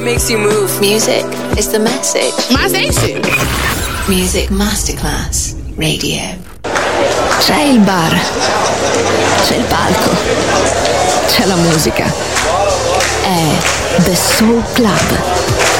It makes you move. Music is the message. My station. Music Masterclass Radio. C'è il bar. C'è il palco. C'è la musica. È The Soul Club.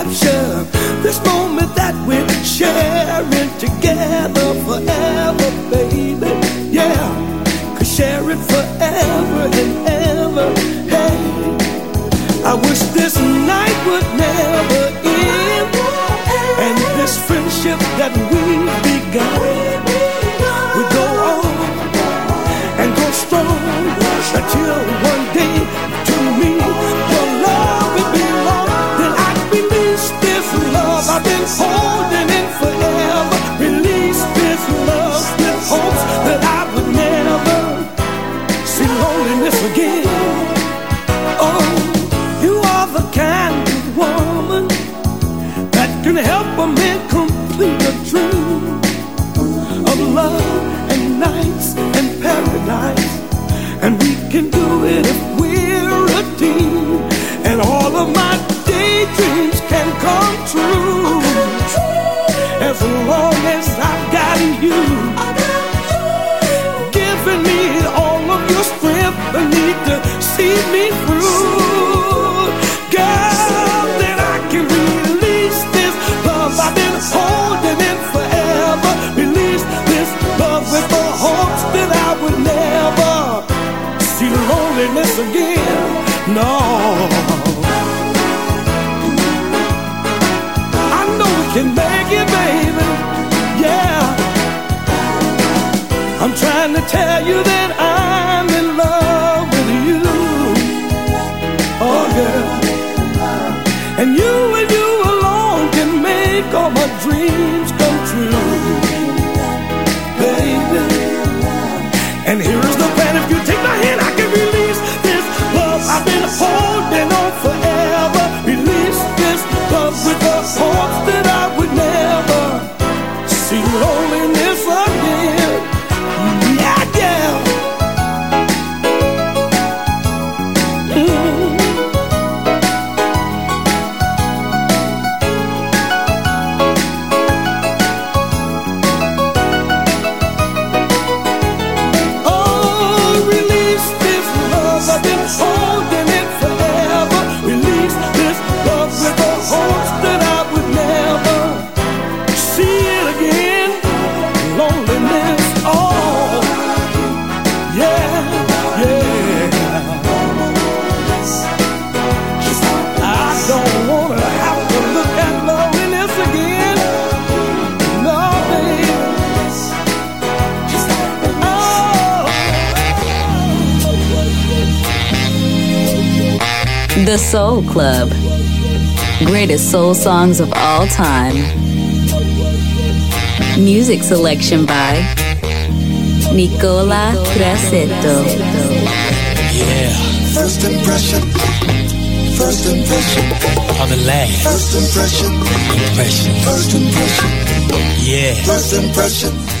capture this moment that we're sharing together forever, baby. Yeah, could share it forever and ever. Hey, I wish this night. trying to tell you that I'm in love with you. Oh, girl. And you and you alone can make all my dreams. Club. Greatest soul songs of all time. Music selection by Nicola Grassetto. Yeah. First impression. First impression. On the last. First impression. Impression. First impression. Yeah. First impression.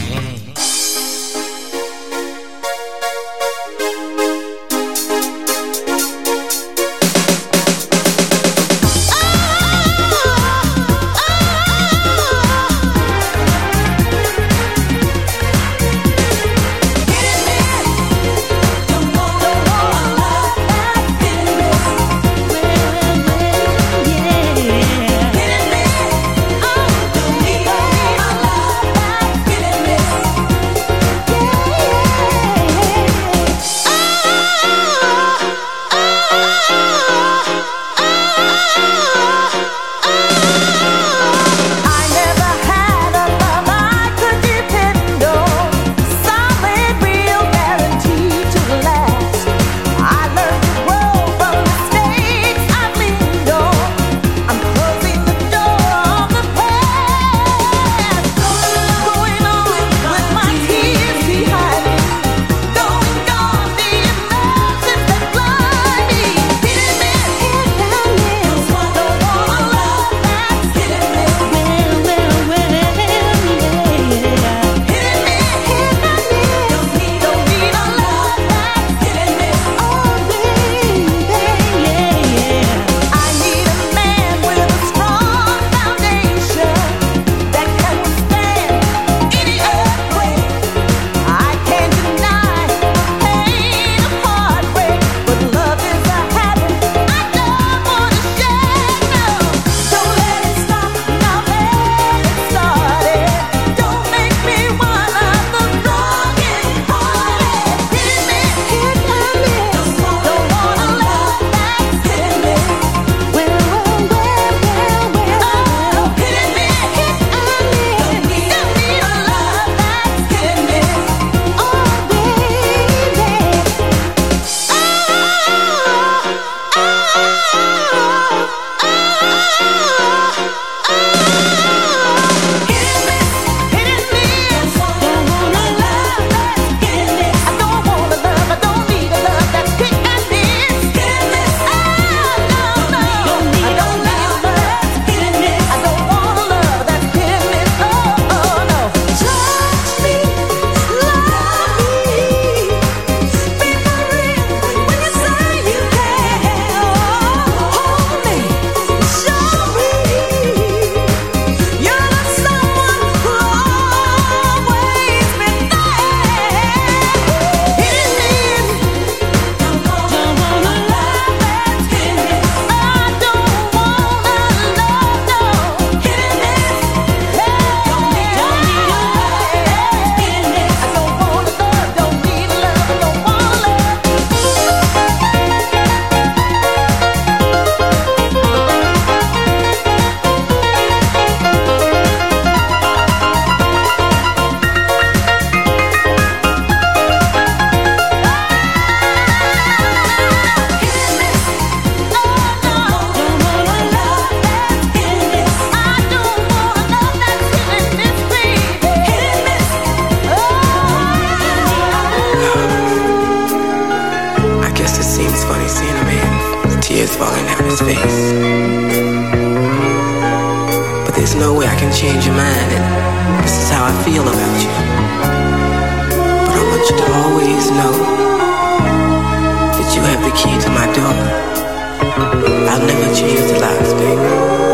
I feel about you. But I want you to always know that you have the key to my door. I'll never let the last, baby.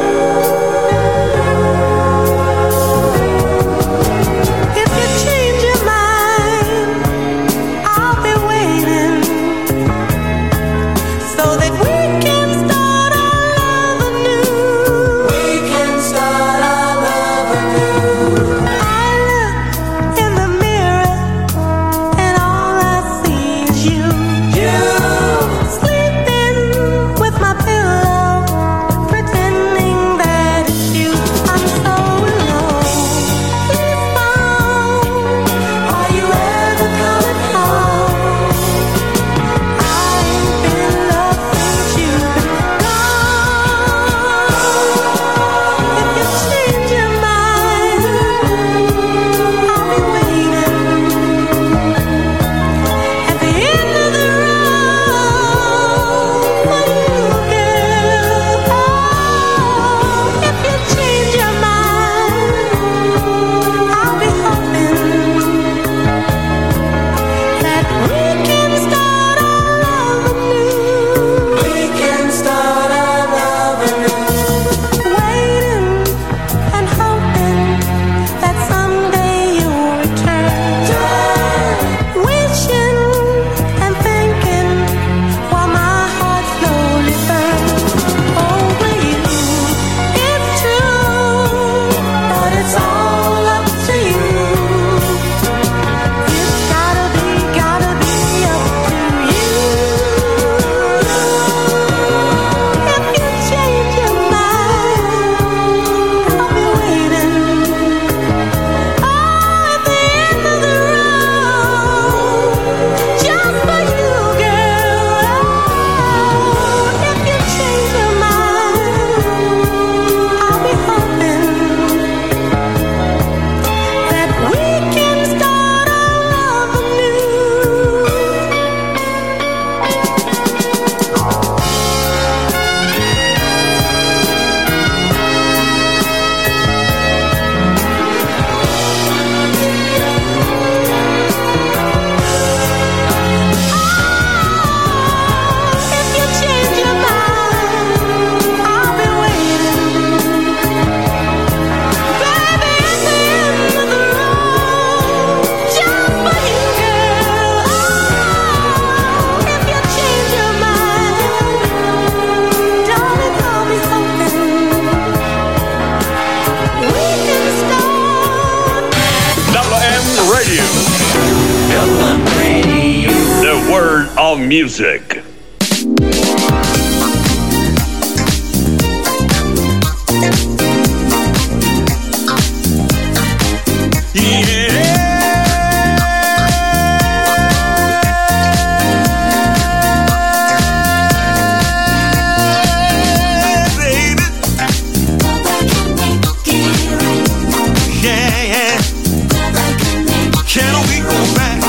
Can we go back?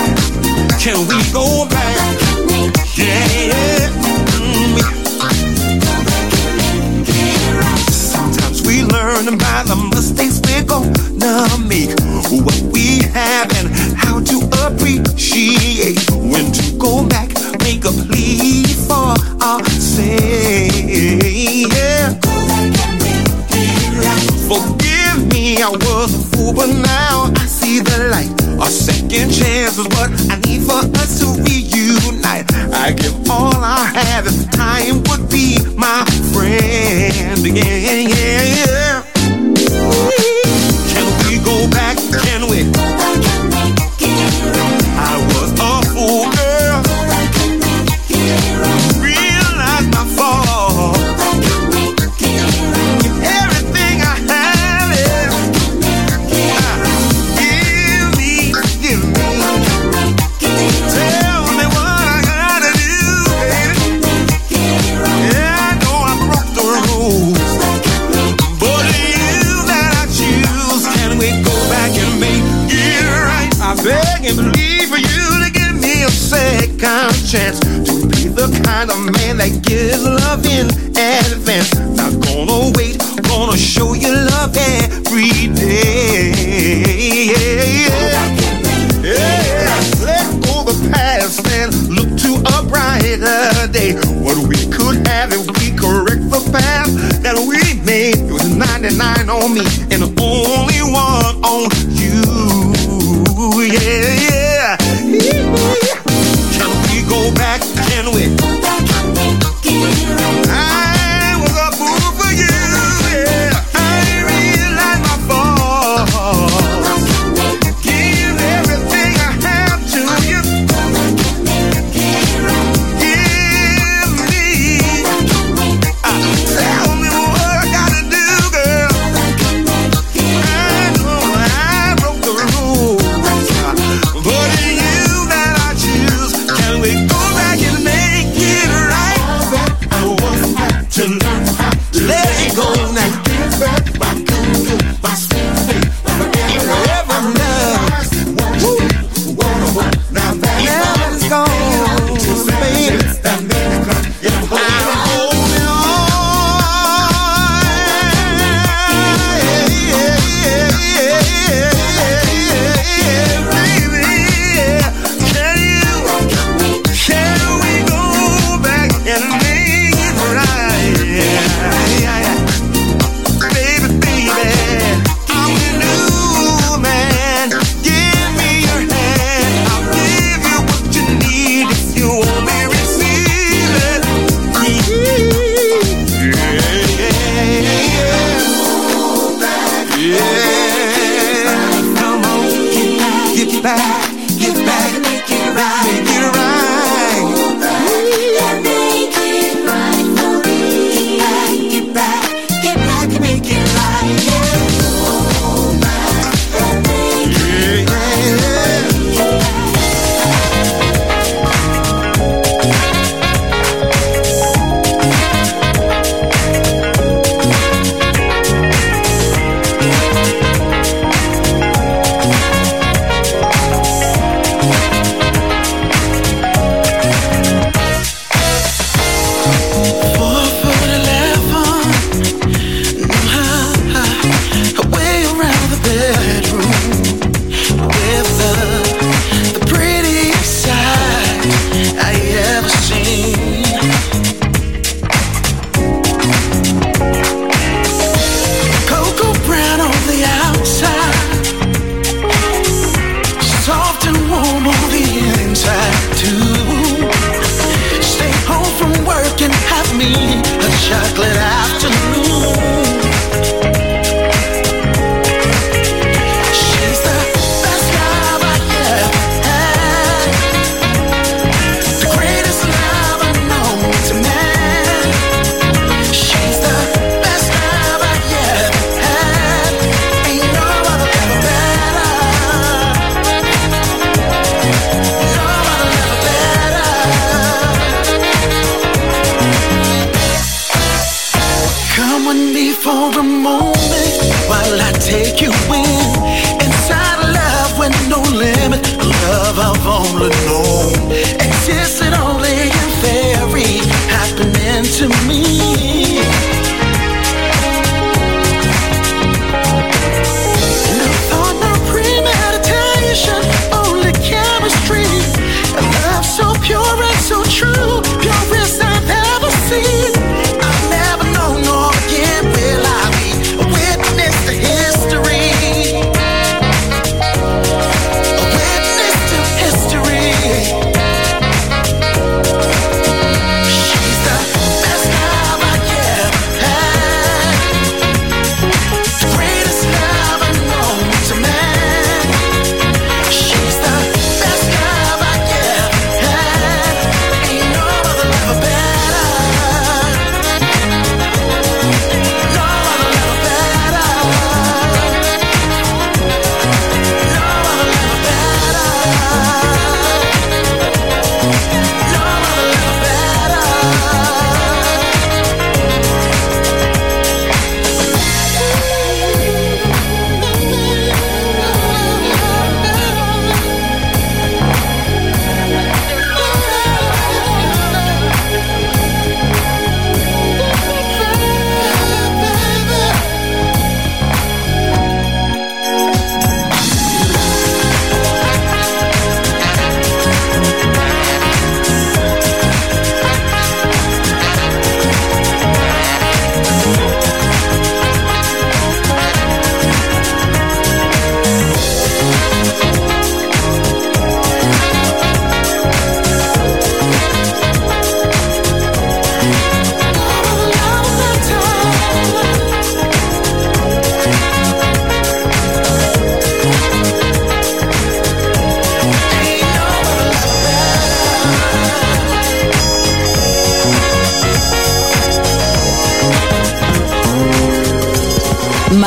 Can we go back? Yeah, mm. Sometimes we learn by the mistakes we're gonna make, what we have, and how to appreciate when to go back. Make a plea for our Forgive me, I was a fool, but now. A second chance is what I need for us to reunite. I give all I have if time would be my friend. Yeah, yeah, yeah. Pure and so true,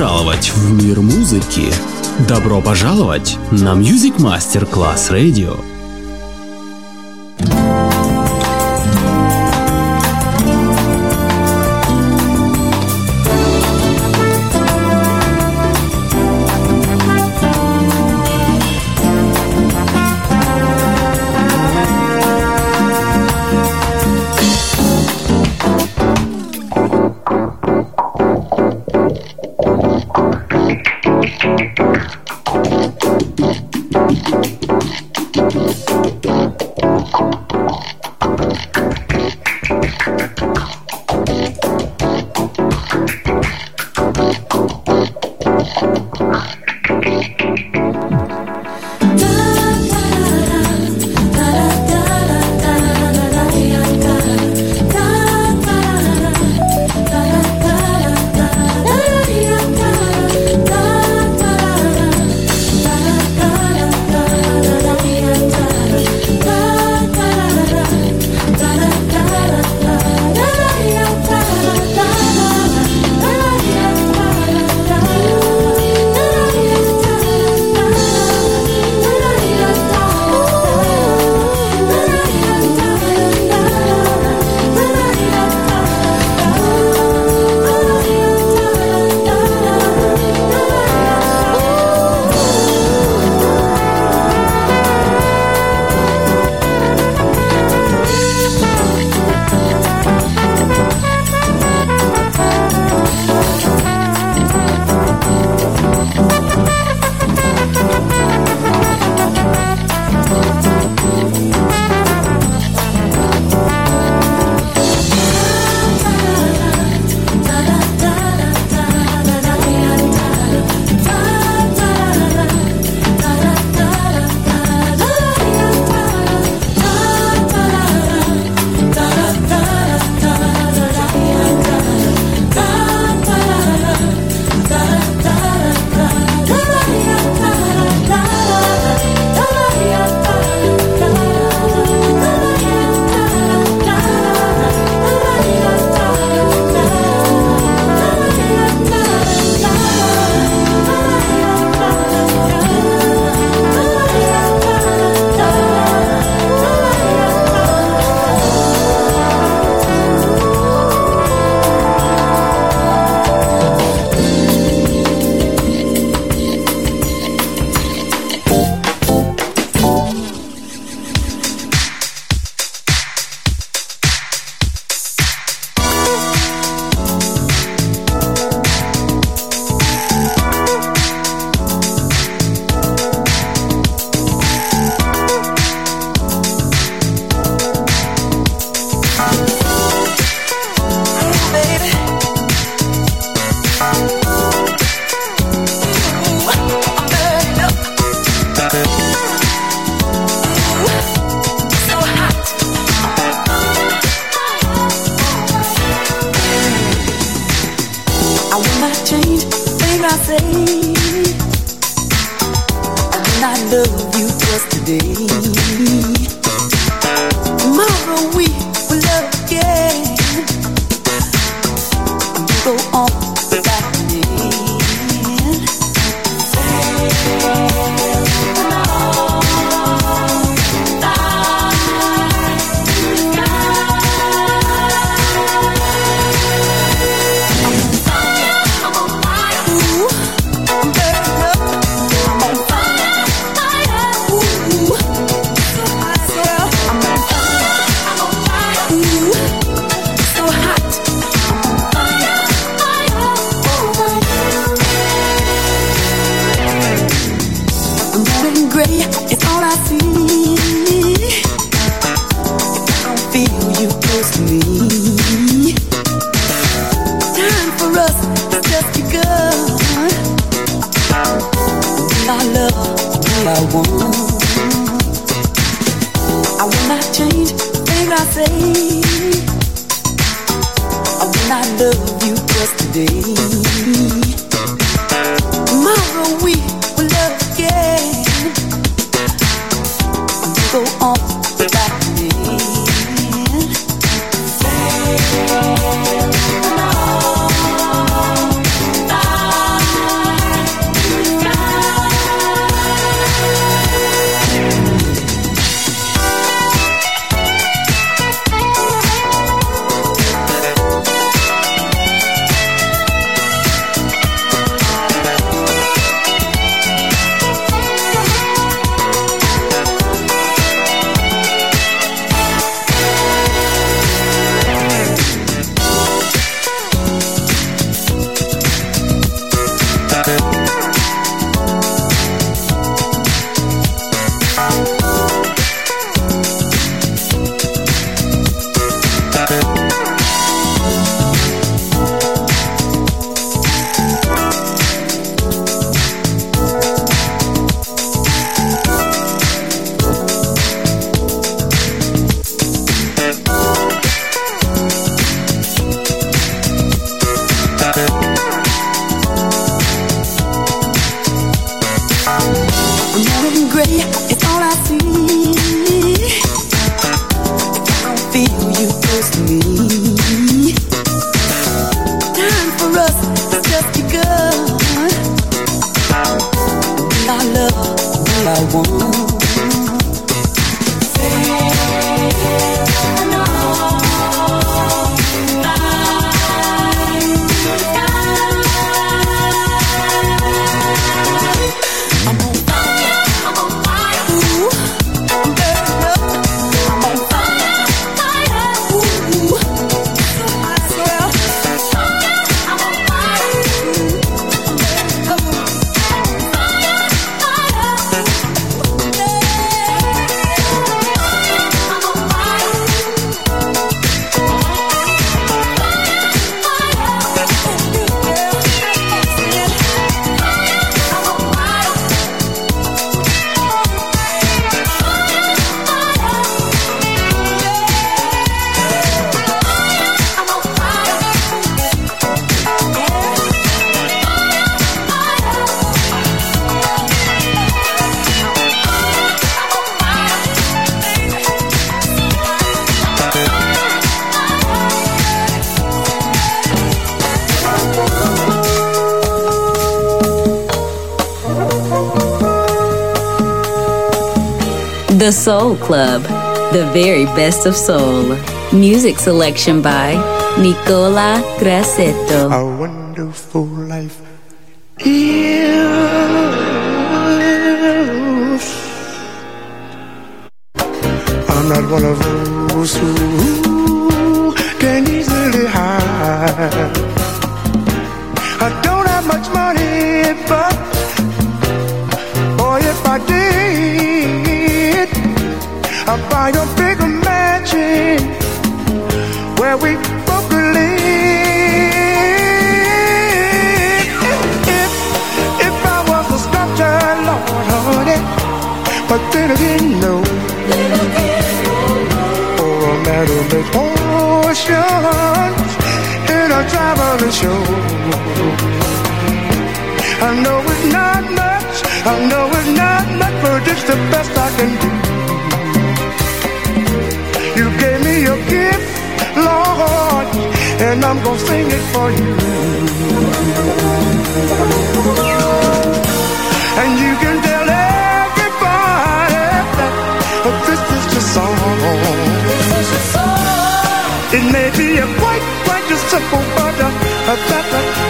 пожаловать в мир музыки! Добро пожаловать на Music Masterclass Radio! Soul Club, the very best of soul. Music selection by Nicola Grassetto. A wonderful life is. I'm not one of those who can easily hide. I don't have much money, but boy, if I did, by a bigger magic where we both believe. If, if I was a sculpture, Lord, honey, but then again, no. Or a metal made ocean in a traveling show. I know it's not much, I know it's not much, but it's the best I can do. Lord, and I'm gonna sing it for you. And you can tell everybody that this is your song. This is your song. It may be a quite, quite a simple, but uh, that. Uh,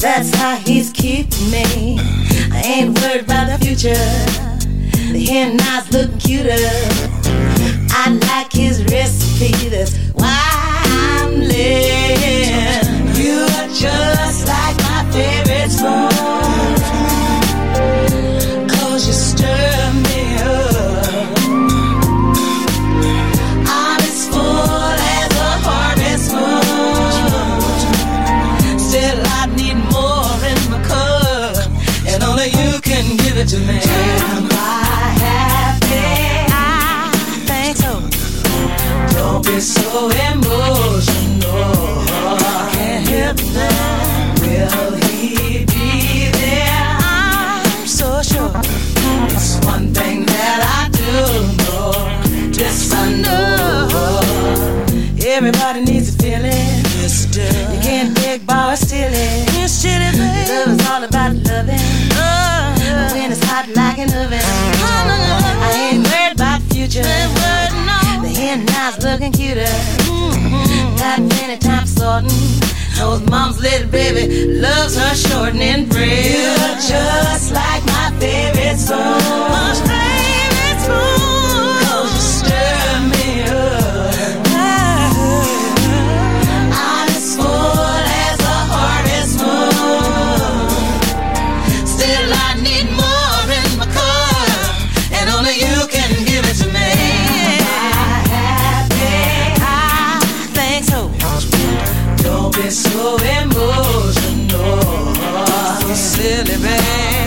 That's how he's keeping me. I ain't worried about the future. The hen eye's looking cuter. I like his recipe. That's why I'm living. You are just like my favorite song. so emotional. Jordan. Knows mom's little baby loves her shortening bread. Just like my favorite song. so emotional. So silly, man.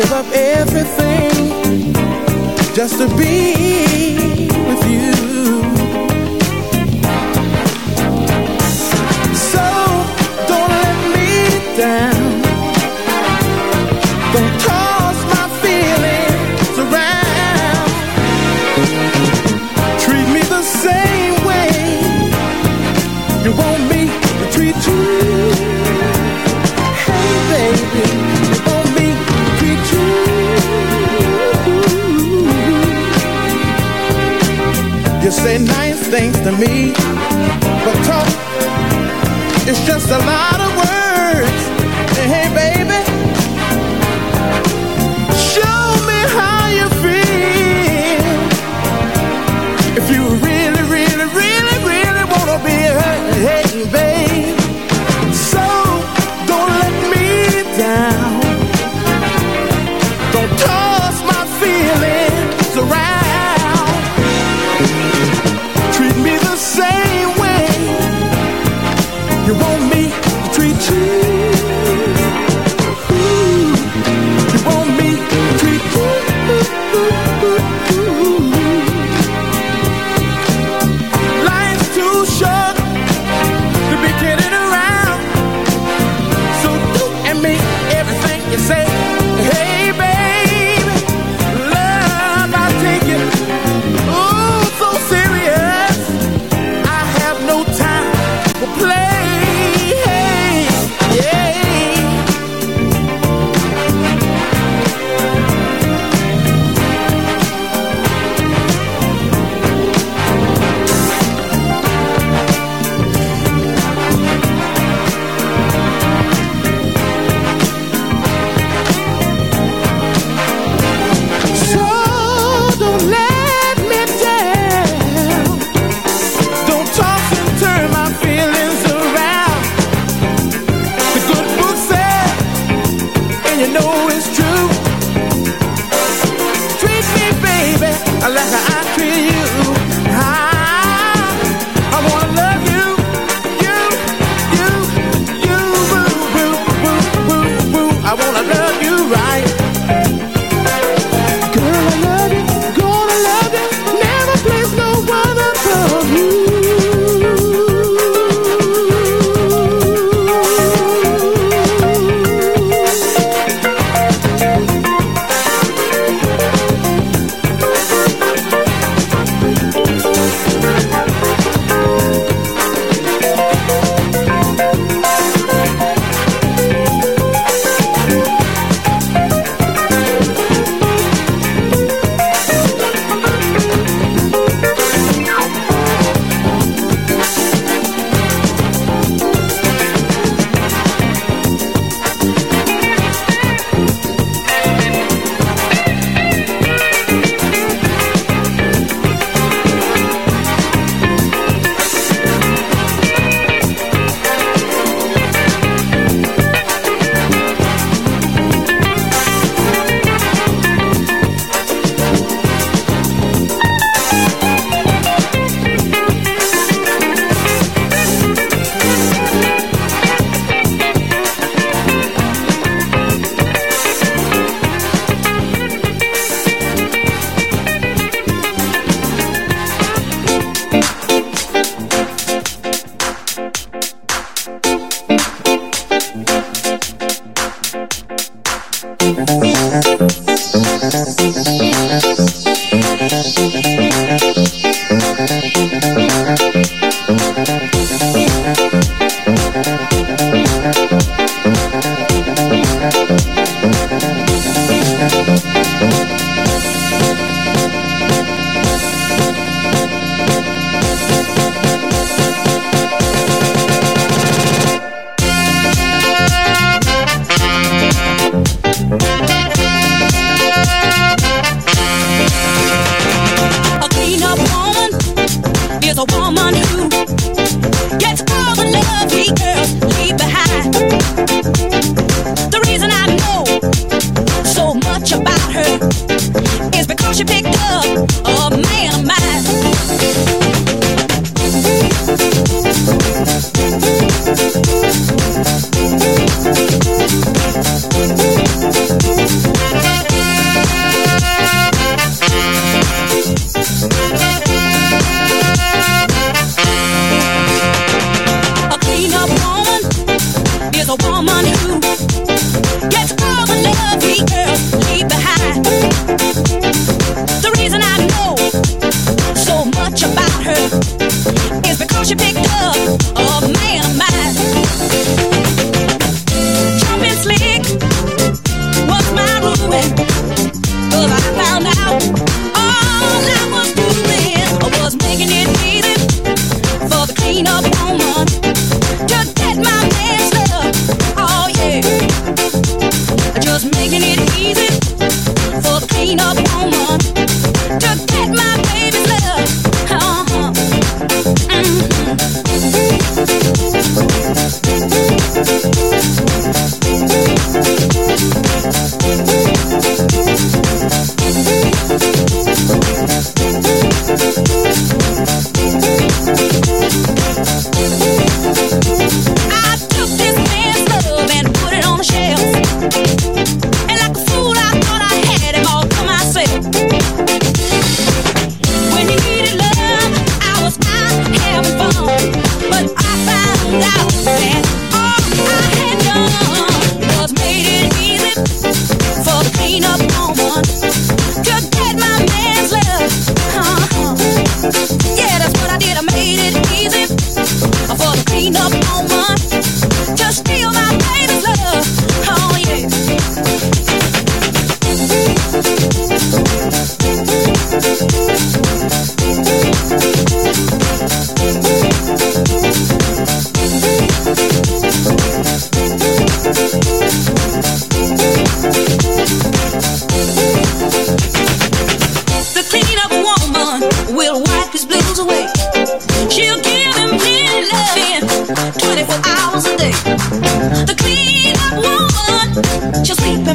give up everything just to be say nice things to me, but talk is just a lie.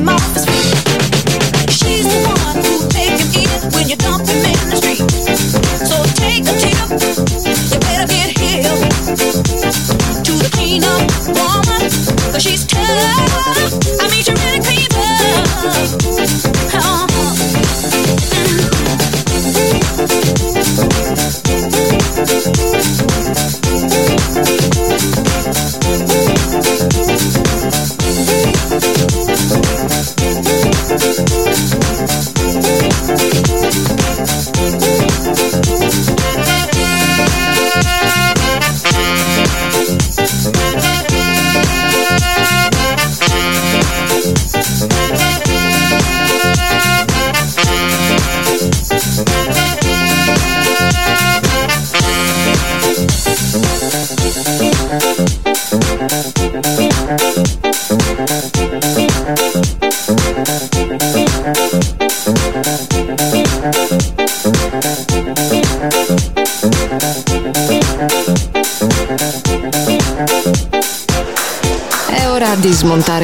my office.